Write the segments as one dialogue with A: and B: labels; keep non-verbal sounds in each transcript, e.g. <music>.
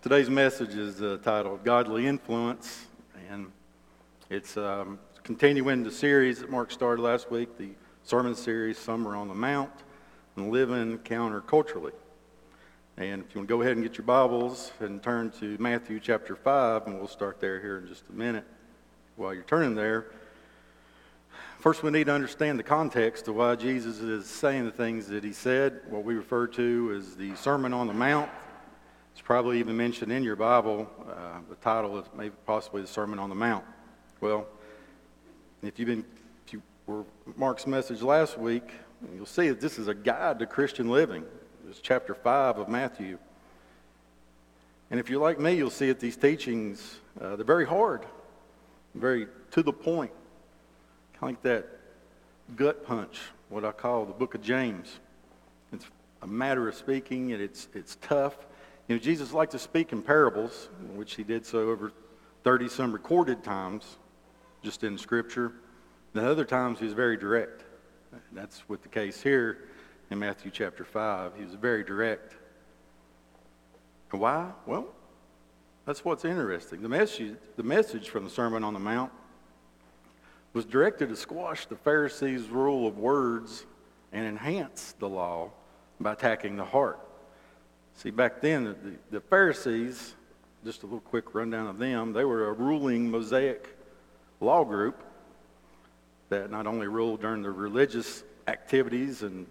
A: Today's message is uh, titled Godly Influence, and it's um, continuing the series that Mark started last week, the sermon series, Summer on the Mount, and Living Counterculturally. And if you want to go ahead and get your Bibles and turn to Matthew chapter 5, and we'll start there here in just a minute. While you're turning there, first we need to understand the context of why Jesus is saying the things that he said, what we refer to as the Sermon on the Mount it's probably even mentioned in your Bible. Uh, the title is maybe possibly the Sermon on the Mount. Well, if you've been, if you were Mark's message last week, you'll see that this is a guide to Christian living. It's chapter five of Matthew. And if you're like me, you'll see that these teachings uh, they're very hard, very to the point, kind of like that gut punch, what I call the Book of James. It's a matter of speaking, and it's it's tough you know, Jesus liked to speak in parables, which he did so over 30 some recorded times, just in Scripture. Then other times he was very direct. That's with the case here in Matthew chapter 5. He was very direct. And why? Well, that's what's interesting. The message, the message from the Sermon on the Mount was directed to squash the Pharisees' rule of words and enhance the law by attacking the heart. See, back then, the, the Pharisees, just a little quick rundown of them, they were a ruling Mosaic law group that not only ruled during the religious activities and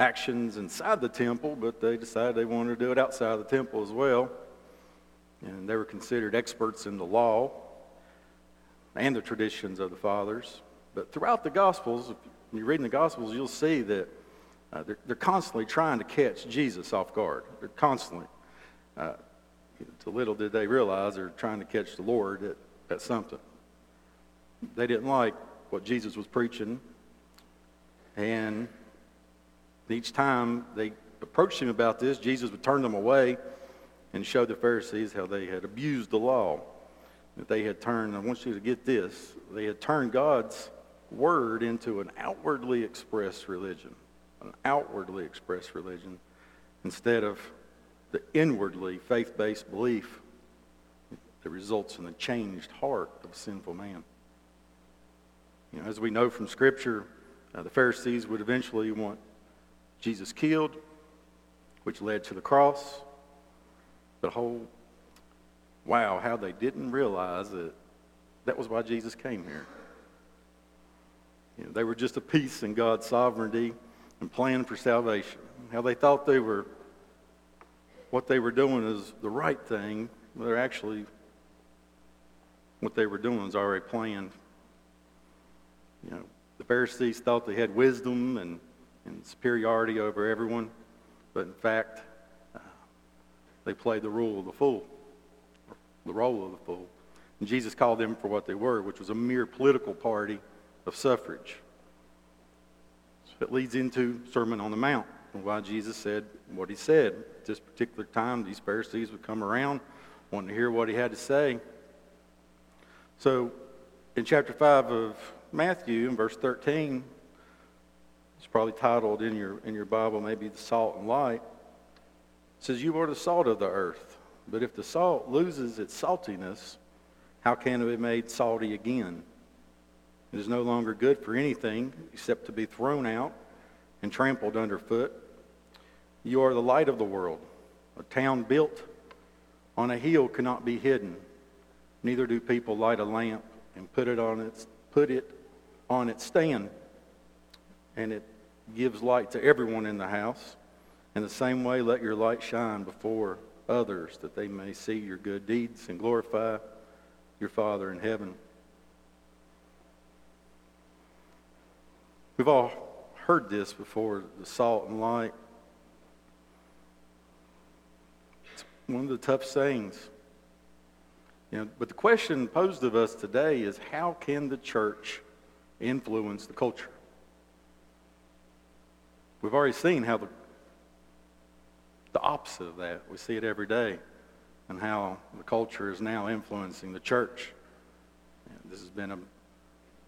A: actions inside the temple, but they decided they wanted to do it outside the temple as well. And they were considered experts in the law and the traditions of the fathers. But throughout the Gospels, if you're reading the Gospels, you'll see that uh, they're, they're, constantly trying to catch Jesus off guard. They're constantly. Uh, little did they realize they're trying to catch the Lord at, at something. They didn't like what Jesus was preaching, and each time they approached him about this, Jesus would turn them away and show the Pharisees how they had abused the law. That they had turned, I want you to get this, they had turned God's word into an outwardly expressed religion an outwardly expressed religion instead of the inwardly faith based belief that results in the changed heart of a sinful man. You know, as we know from Scripture, uh, the Pharisees would eventually want Jesus killed, which led to the cross. But whole, wow, how they didn't realize that that was why Jesus came here. You know, they were just a piece in God's sovereignty and plan for salvation. How they thought they were, what they were doing is the right thing, but they're actually, what they were doing is already planned. You know, the Pharisees thought they had wisdom and, and superiority over everyone, but in fact, uh, they played the role of the fool, the role of the fool. And Jesus called them for what they were, which was a mere political party of suffrage. That leads into Sermon on the Mount and why Jesus said what he said. At this particular time, these Pharisees would come around wanting to hear what he had to say. So, in chapter 5 of Matthew, in verse 13, it's probably titled in your, in your Bible, maybe the salt and light. It says, You are the salt of the earth. But if the salt loses its saltiness, how can it be made salty again? Is no longer good for anything except to be thrown out and trampled underfoot. You are the light of the world. A town built on a hill cannot be hidden. Neither do people light a lamp and put it on its put it on its stand, and it gives light to everyone in the house. In the same way, let your light shine before others, that they may see your good deeds and glorify your Father in heaven. We've all heard this before the salt and light. It's one of the tough sayings. You know, but the question posed of us today is how can the church influence the culture? We've already seen how the, the opposite of that, we see it every day, and how the culture is now influencing the church. this has been a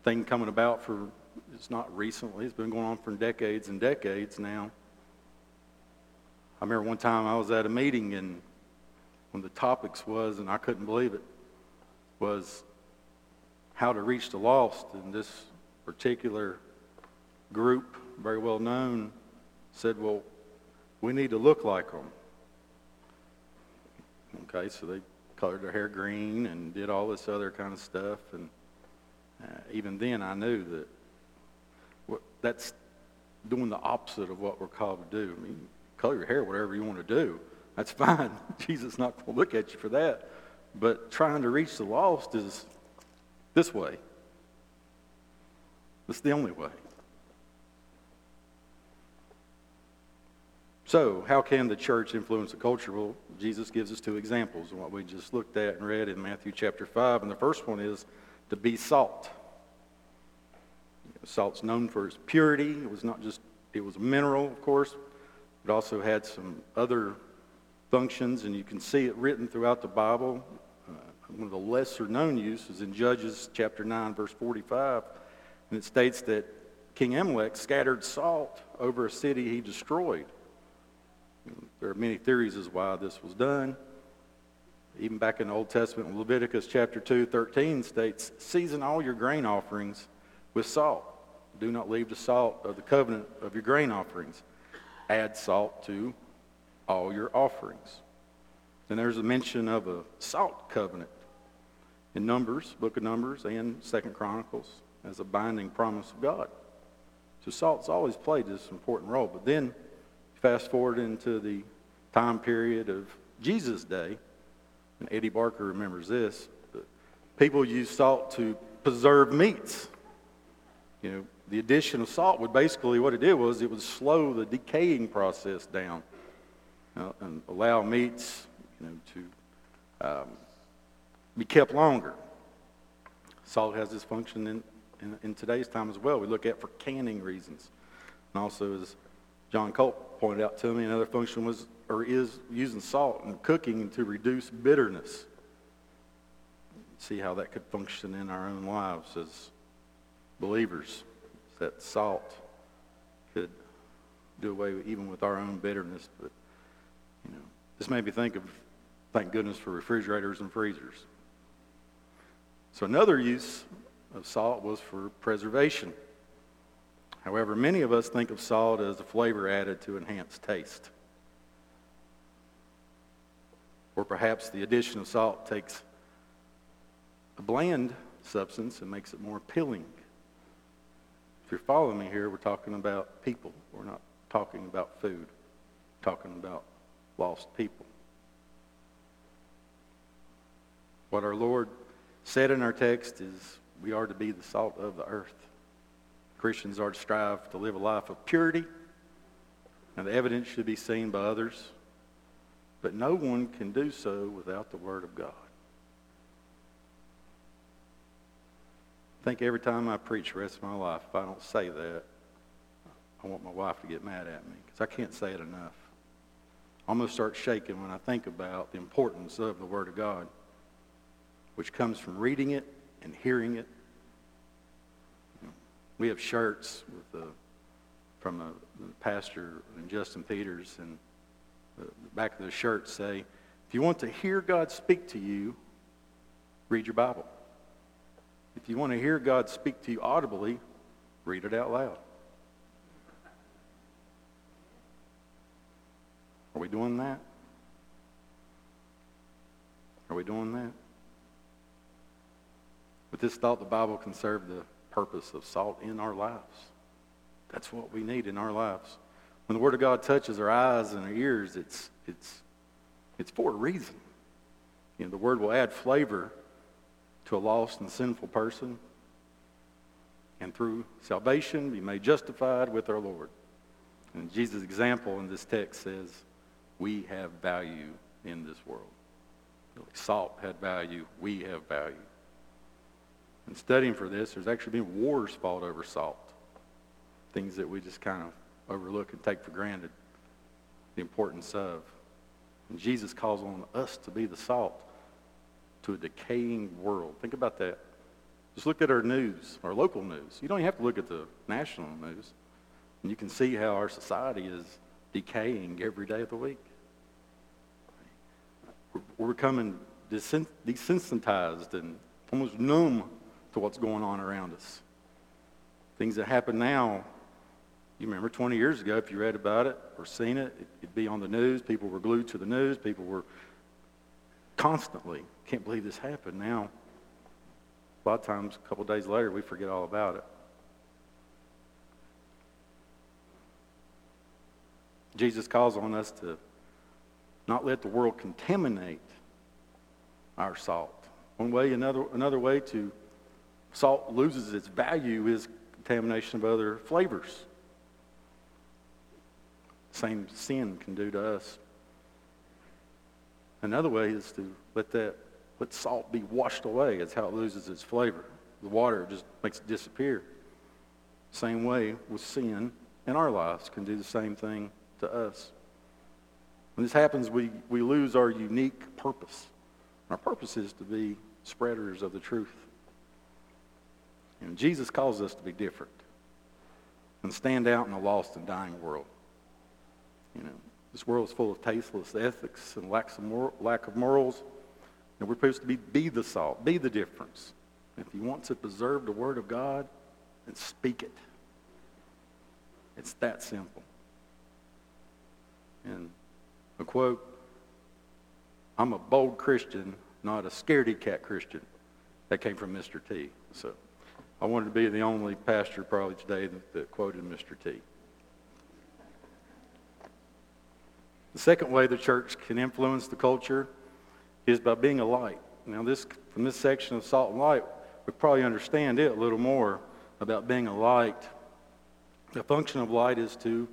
A: thing coming about for it's not recently, it's been going on for decades and decades now. I remember one time I was at a meeting and when the topics was, and I couldn't believe it, was how to reach the lost. And this particular group, very well known, said, well, we need to look like them. Okay, so they colored their hair green and did all this other kind of stuff. And uh, even then, I knew that that's doing the opposite of what we're called to do. I mean, color your hair whatever you want to do. That's <laughs> fine. Jesus is not going to look at you for that. But trying to reach the lost is this way. It's the only way. So, how can the church influence the culture? Well, Jesus gives us two examples of what we just looked at and read in Matthew chapter 5. And the first one is to be salt. Salt's known for its purity. It was not just, it was a mineral, of course. It also had some other functions, and you can see it written throughout the Bible. Uh, one of the lesser known uses in Judges chapter 9, verse 45. And it states that King Amalek scattered salt over a city he destroyed. There are many theories as why this was done. Even back in the Old Testament, Leviticus chapter 2, 13 states, Season all your grain offerings with salt. Do not leave the salt of the covenant of your grain offerings. Add salt to all your offerings. Then there's a mention of a salt covenant in Numbers, book of Numbers, and Second Chronicles as a binding promise of God. So salt's always played this important role. But then Fast forward into the time period of Jesus' day, and Eddie Barker remembers this. People used salt to preserve meats. You know, the addition of salt would basically what it did was it would slow the decaying process down uh, and allow meats, you know, to um, be kept longer. Salt has this function in, in, in, today's time as well. We look at for canning reasons, and also as John Colt pointed out to me another function was or is using salt in cooking to reduce bitterness. See how that could function in our own lives as believers. That salt could do away with, even with our own bitterness. But you know, this made me think of thank goodness for refrigerators and freezers. So another use of salt was for preservation. However, many of us think of salt as a flavor added to enhance taste. Or perhaps the addition of salt takes a bland substance and makes it more appealing. If you're following me here, we're talking about people. We're not talking about food. We're talking about lost people. What our Lord said in our text is we are to be the salt of the earth. Christians are to strive to live a life of purity, and the evidence should be seen by others. But no one can do so without the Word of God. Think every time I preach the rest of my life, if I don't say that, I want my wife to get mad at me because I can't say it enough. I almost start shaking when I think about the importance of the Word of God, which comes from reading it and hearing it we have shirts with the, from the, the pastor and Justin Peters, and the, the back of the shirt say, if you want to hear God speak to you, read your Bible. If you want to hear God speak to you audibly, read it out loud. Are we doing that? Are we doing that? With this thought, the Bible can serve the purpose of salt in our lives. That's what we need in our lives. When the Word of God touches our eyes and our ears, it's, it's, it's for a reason. You know, the Word will add flavor to a lost and sinful person, and through salvation be made justified with our Lord. And Jesus' example in this text says, we have value in this world. Salt had value, we have value. In studying for this, there's actually been wars fought over salt. Things that we just kind of overlook and take for granted the importance of. And Jesus calls on us to be the salt to a decaying world. Think about that. Just look at our news, our local news. You don't even have to look at the national news. And you can see how our society is decaying every day of the week. we're becoming desensitized and almost numb to what's going on around us. Things that happen now, you remember 20 years ago, if you read about it or seen it, it'd be on the news. People were glued to the news. People were constantly, can't believe this happened. Now, a lot of times, a couple days later, we forget all about it. Jesus calls on us to not let the world contaminate our salt. One way, another, another way to salt loses its value is contamination of other flavors. Same sin can do to us. Another way is to let that let salt be washed away. It's how it loses its flavor. The water just makes it disappear. Same way with sin in our lives can do the same thing to us. When this happens, we, we lose our unique purpose. Our purpose is to be spreaders of the truth. And Jesus calls us to be different and stand out in a lost and dying world. You know, this world is full of tasteless ethics and lack of, lack of morals. And we're supposed to be, be the salt, be the difference. If you want to preserve the Word of God, then speak it. It's that simple. And a quote, I'm a bold Christian, not a scaredy cat Christian. That came from Mr. T. So I wanted to be the only pastor probably today that, that quoted Mr. T. The second way the church can influence the culture is by being a light. Now, this from this section of Salt and Light, we probably understand it a little more about being a light. The function of light is to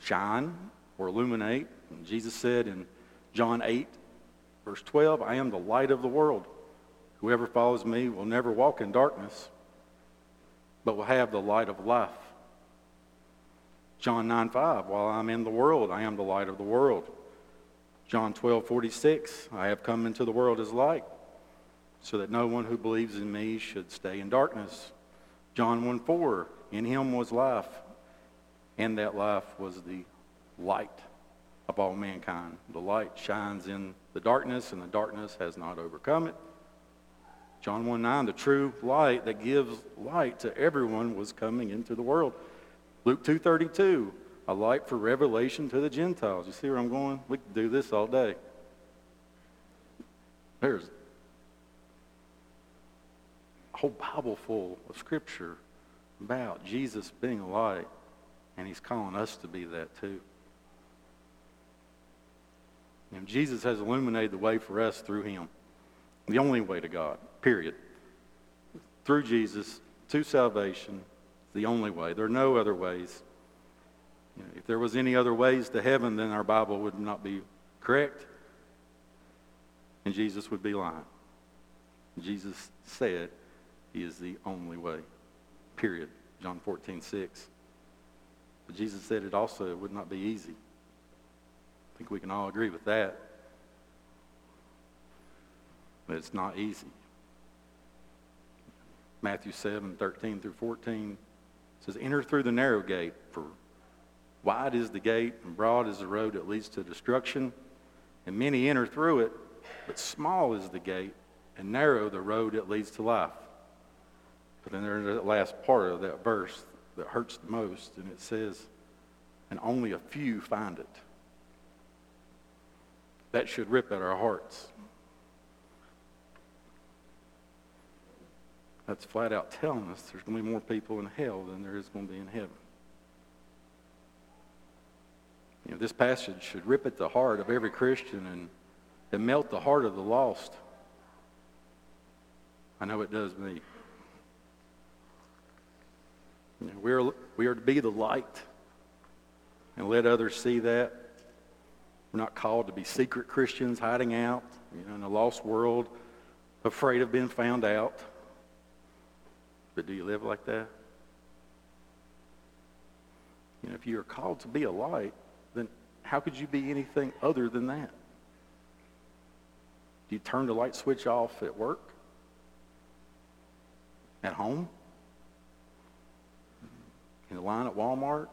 A: shine or illuminate. And Jesus said in John 8, verse 12, I am the light of the world. Whoever follows me will never walk in darkness, but will have the light of life. John 9, 5, while I'm in the world, I am the light of the world. John 12, 46, I have come into the world as light, so that no one who believes in me should stay in darkness. John 1, 4, in him was life, and that life was the light of all mankind. The light shines in the darkness, and the darkness has not overcome it. John 1 9, the true light that gives light to everyone was coming into the world. Luke 2.32, a light for revelation to the Gentiles. You see where I'm going? We could do this all day. There's a whole Bible full of scripture about Jesus being a light, and he's calling us to be that too. And Jesus has illuminated the way for us through him. The only way to God, period. Through Jesus to salvation, the only way. There are no other ways. You know, if there was any other ways to heaven, then our Bible would not be correct, and Jesus would be lying. Jesus said he is the only way, period. John 14, 6. But Jesus said it also would not be easy. I think we can all agree with that. But it's not easy. Matthew 7, 13 through 14 says, Enter through the narrow gate, for wide is the gate and broad is the road that leads to destruction, and many enter through it, but small is the gate and narrow the road that leads to life. But then there's that last part of that verse that hurts the most, and it says, And only a few find it that should rip at our hearts. That's flat out telling us there's going to be more people in hell than there is going to be in heaven. You know, this passage should rip at the heart of every Christian and, and melt the heart of the lost. I know it does me. You know, we, are, we are to be the light and let others see that. We're not called to be secret Christians hiding out you know, in a lost world, afraid of being found out. But do you live like that? You know, if you are called to be a light, then how could you be anything other than that? Do you turn the light switch off at work? At home? In the line at Walmart?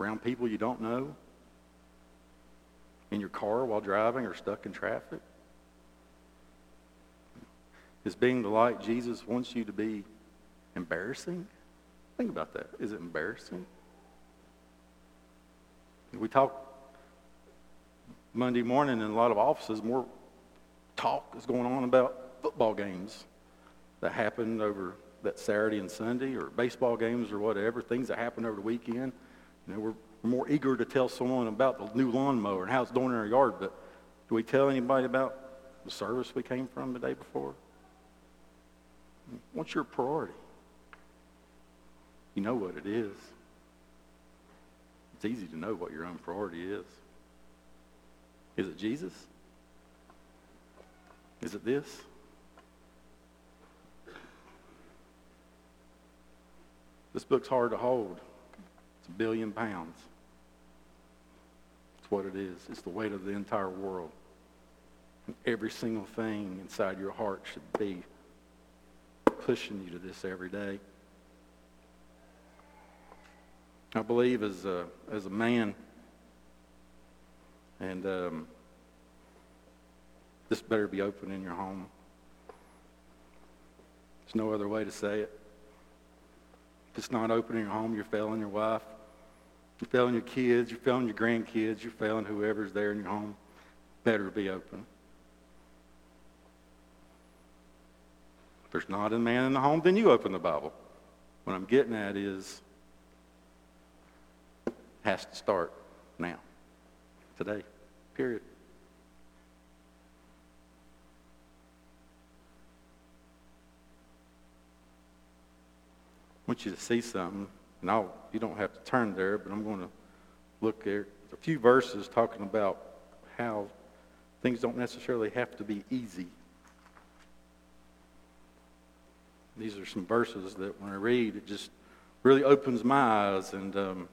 A: Around people you don't know? in your car while driving or stuck in traffic? Is being the light Jesus wants you to be embarrassing? Think about that. Is it embarrassing? We talk Monday morning in a lot of offices, more talk is going on about football games that happened over that Saturday and Sunday, or baseball games or whatever, things that happened over the weekend. You know, we're, we're more eager to tell someone about the new lawnmower and how it's doing in our yard, but do we tell anybody about the service we came from the day before? What's your priority? You know what it is. It's easy to know what your own priority is. Is it Jesus? Is it this? This book's hard to hold. It's a billion pounds. It's what it is. It's the weight of the entire world. And every single thing inside your heart should be pushing you to this every day. I believe as a, as a man, and um, this better be open in your home. There's no other way to say it. If it's not open in your home, you're failing your wife. You're failing your kids. You're failing your grandkids. You're failing whoever's there in your home. Better be open. There's not a man in the home, then you open the Bible. What I'm getting at is, has to start now, today, period. I want you to see something, and I'll, you don't have to turn there, but I'm going to look at A few verses talking about how things don't necessarily have to be easy. These are some verses that when I read, it just really opens my eyes and um,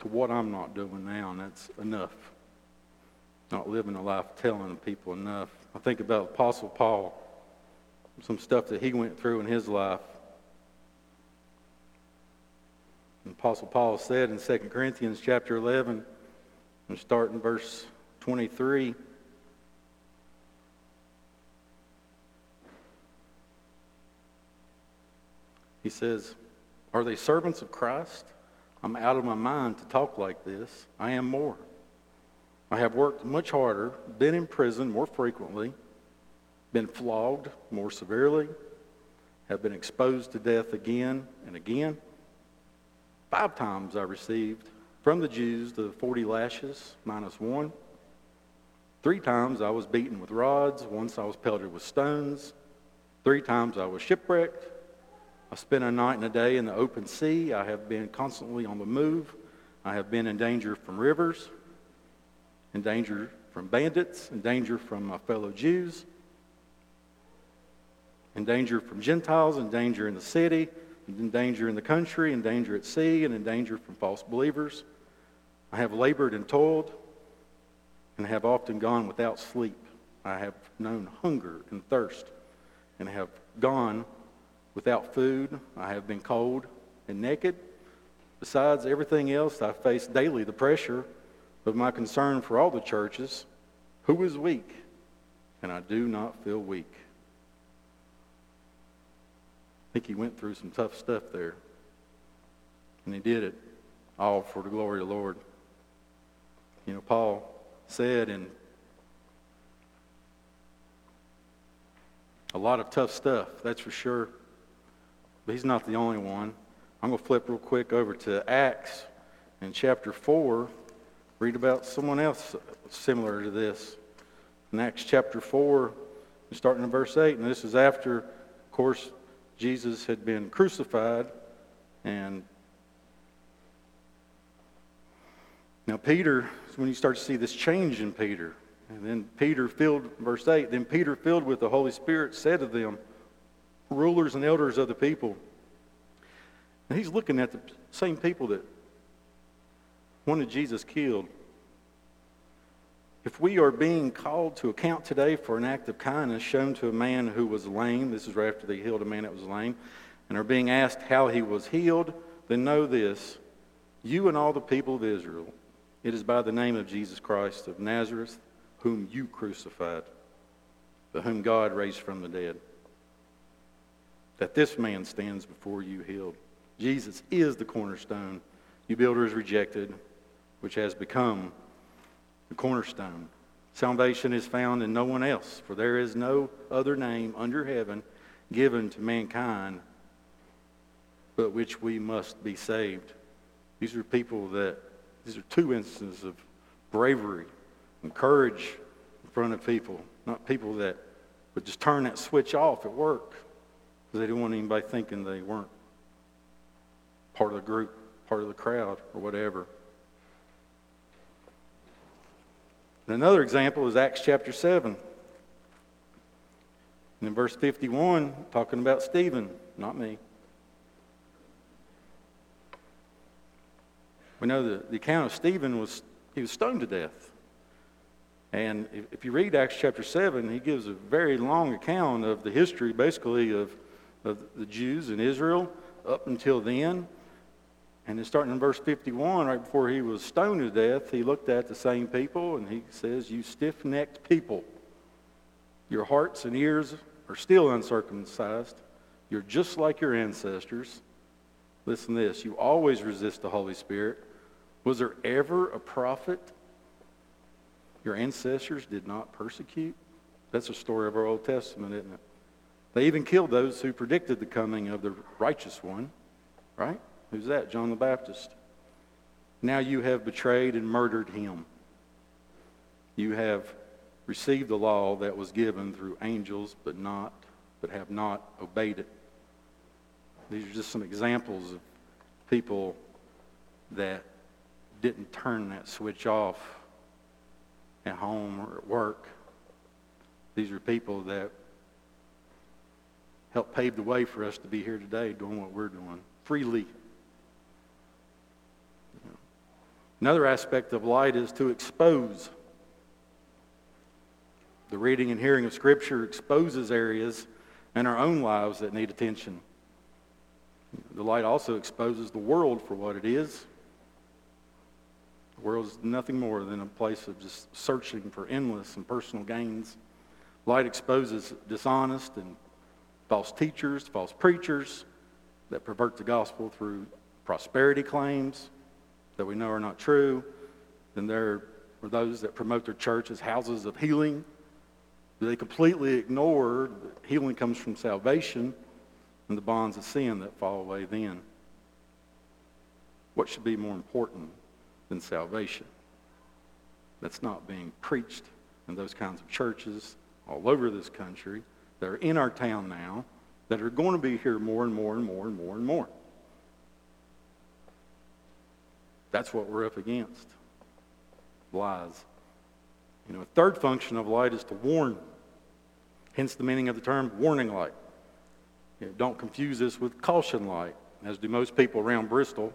A: to what I'm not doing now, and that's enough. Not living a life telling people enough. I think about Apostle Paul, some stuff that he went through in his life. And Apostle Paul said in 2 Corinthians chapter 11, and starting verse 23, He says, Are they servants of Christ? I'm out of my mind to talk like this. I am more. I have worked much harder, been in prison more frequently, been flogged more severely, have been exposed to death again and again. Five times I received from the Jews the 40 lashes minus one. Three times I was beaten with rods. Once I was pelted with stones. Three times I was shipwrecked. I spent a night and a day in the open sea. I have been constantly on the move. I have been in danger from rivers, in danger from bandits, in danger from my fellow Jews, in danger from Gentiles, in danger in the city, in danger in the country, in danger at sea, and in danger from false believers. I have labored and toiled, and have often gone without sleep. I have known hunger and thirst, and have gone without food. I have been cold and naked. Besides everything else, I face daily the pressure of my concern for all the churches. Who is weak? And I do not feel weak. I think he went through some tough stuff there. And he did it all for the glory of the Lord. You know, Paul said in a lot of tough stuff, that's for sure. But he's not the only one. I'm going to flip real quick over to Acts in chapter 4. Read about someone else similar to this. In Acts chapter 4, starting in verse 8, and this is after, of course, Jesus had been crucified. And now, Peter, when you start to see this change in Peter, and then Peter filled, verse 8, then Peter, filled with the Holy Spirit, said to them, rulers and elders of the people. And he's looking at the same people that wanted Jesus killed. If we are being called to account today for an act of kindness shown to a man who was lame, this is right after they healed a man that was lame, and are being asked how he was healed, then know this you and all the people of Israel It is by the name of Jesus Christ of Nazareth, whom you crucified, but whom God raised from the dead, that this man stands before you healed. Jesus is the cornerstone you builders rejected, which has become the cornerstone. Salvation is found in no one else, for there is no other name under heaven given to mankind but which we must be saved. These are people that, these are two instances of bravery and courage in front of people, not people that would just turn that switch off at work they didn't want anybody thinking they weren't part of the group, part of the crowd, or whatever. And another example is Acts chapter 7. And in verse 51, talking about Stephen, not me. We know the, the account of Stephen was he was stoned to death. And if, if you read Acts chapter 7, he gives a very long account of the history, basically, of, of the Jews in Israel up until then. And then starting in verse 51, right before he was stoned to death, he looked at the same people and he says, You stiff necked people, your hearts and ears are still uncircumcised. You're just like your ancestors. Listen this you always resist the Holy Spirit. Was there ever a prophet your ancestors did not persecute? That's a story of our Old Testament, isn't it? They even killed those who predicted the coming of the righteous one, right? Who's that? John the Baptist. Now you have betrayed and murdered him. You have received the law that was given through angels, but not, but have not obeyed it. These are just some examples of people that didn't turn that switch off at home or at work. These are people that helped pave the way for us to be here today doing what we're doing freely. Another aspect of light is to expose. The reading and hearing of Scripture exposes areas in our own lives that need attention. The light also exposes the world for what it is. The world is nothing more than a place of just searching for endless and personal gains. Light exposes dishonest and false teachers, false preachers that pervert the gospel through prosperity claims, that we know are not true. Then there are those that promote their church as houses of healing. They completely ignore that healing comes from salvation and the bonds of sin that fall away then. What should be more important than salvation? That's not being preached in those kinds of churches all over this country that are in our town now that are going to be here more and more and more and more and more. That's what we're up against. Lies. You know, a third function of light is to warn. Hence the meaning of the term warning light. You know, don't confuse this with caution light, as do most people around Bristol.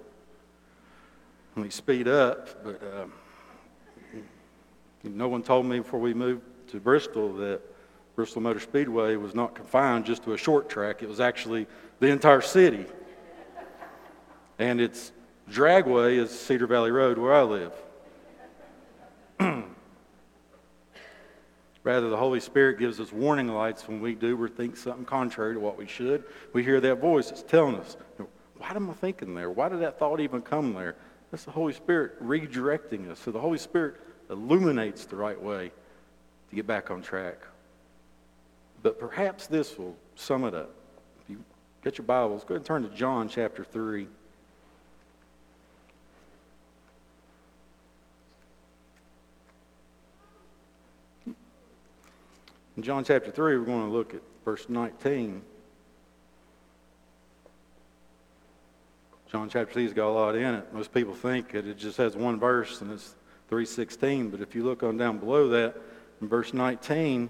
A: Let me speed up, but uh, no one told me before we moved to Bristol that Bristol Motor Speedway was not confined just to a short track. It was actually the entire city. And its dragway is Cedar Valley Road, where I live. <clears throat> Rather, the Holy Spirit gives us warning lights when we do or think something contrary to what we should. We hear that voice that's telling us, why am I thinking there? Why did that thought even come there? That's the Holy Spirit redirecting us. So the Holy Spirit illuminates the right way to get back on track. But perhaps this will sum it up. If you get your Bibles, go ahead and turn to John chapter 3. In John chapter 3, we're going to look at verse 19. John chapter 3 has got a lot in it. Most people think that it just has one verse and it's 316. But if you look on down below that, in verse 19,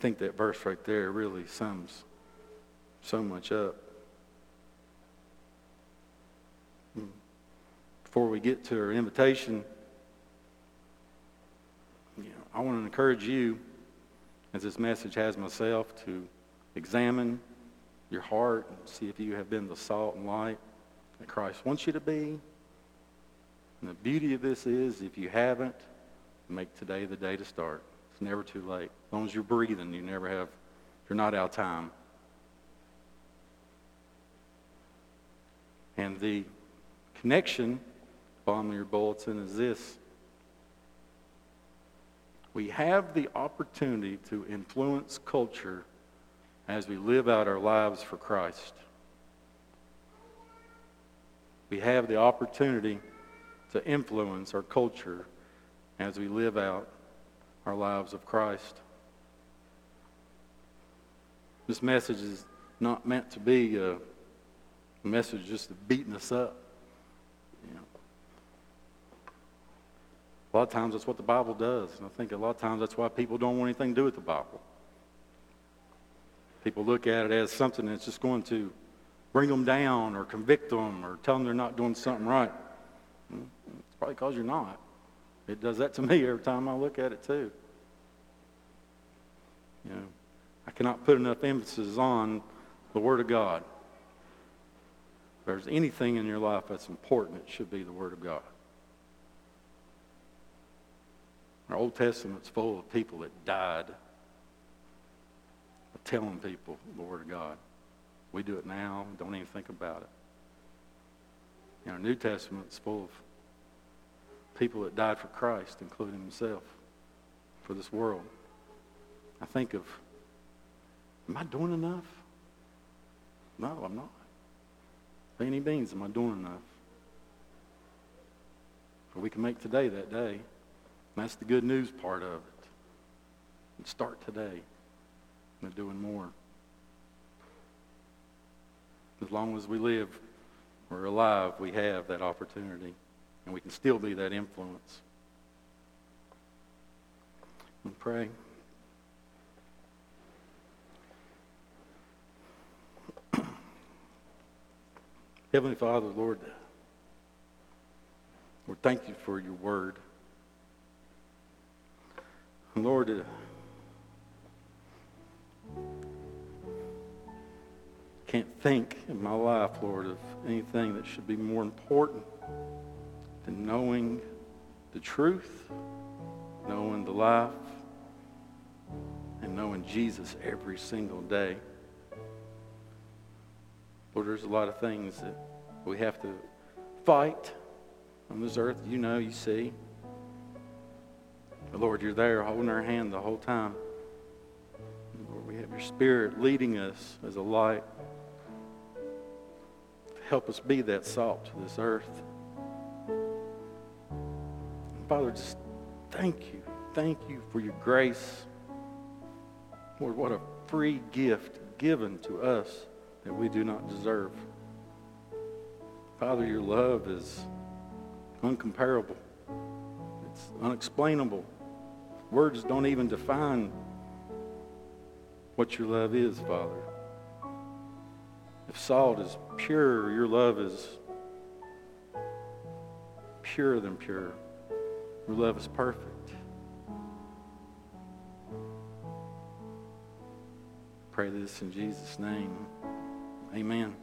A: Think that verse right there really sums so much up. Before we get to our invitation, you know, I want to encourage you, as this message has myself, to examine your heart and see if you have been the salt and light that Christ wants you to be. And the beauty of this is, if you haven't, make today the day to start. It's never too late. As long as you're breathing, you never have, you're not out of time. And the connection bottom of your bulletin is this. We have the opportunity to influence culture as we live out our lives for Christ. We have the opportunity to influence our culture as we live out our lives of Christ. This message is not meant to be a message just beating us up. You know. A lot of times that's what the Bible does, and I think a lot of times that's why people don't want anything to do with the Bible. People look at it as something that's just going to bring them down or convict them or tell them they're not doing something right. Mm-hmm. It's probably because you're not. It does that to me every time I look at it, too. You know, I cannot put enough emphasis on the Word of God. If there's anything in your life that's important, it should be the Word of God. Our Old Testament's full of people that died of telling people the Word of God. We do it now, don't even think about it. And our New Testament's full of people that died for Christ, including himself, for this world. I think of, am I doing enough? No, I'm not. By any means, am I doing enough? But we can make today that day. And that's the good news part of it. And start today and doing more. As long as we live, we're alive, we have that opportunity. And we can still be that influence. And pray. <clears throat> Heavenly Father, Lord, Lord, thank you for your word. Lord, uh, can't think in my life, Lord, of anything that should be more important than knowing the truth, knowing the life, and knowing Jesus every single day. Lord, there's a lot of things that we have to fight on this earth. You know, you see. But Lord, you're there holding our hand the whole time. Lord, we have your Spirit leading us as a light. Help us be that salt to this earth. Father, just thank you. Thank you for your grace. Lord, what a free gift given to us that we do not deserve. Father, your love is uncomparable. It's unexplainable. Words don't even define what your love is, Father. If salt is pure, your love is purer than pure. Your love is perfect. Pray this in Jesus' name. Amen.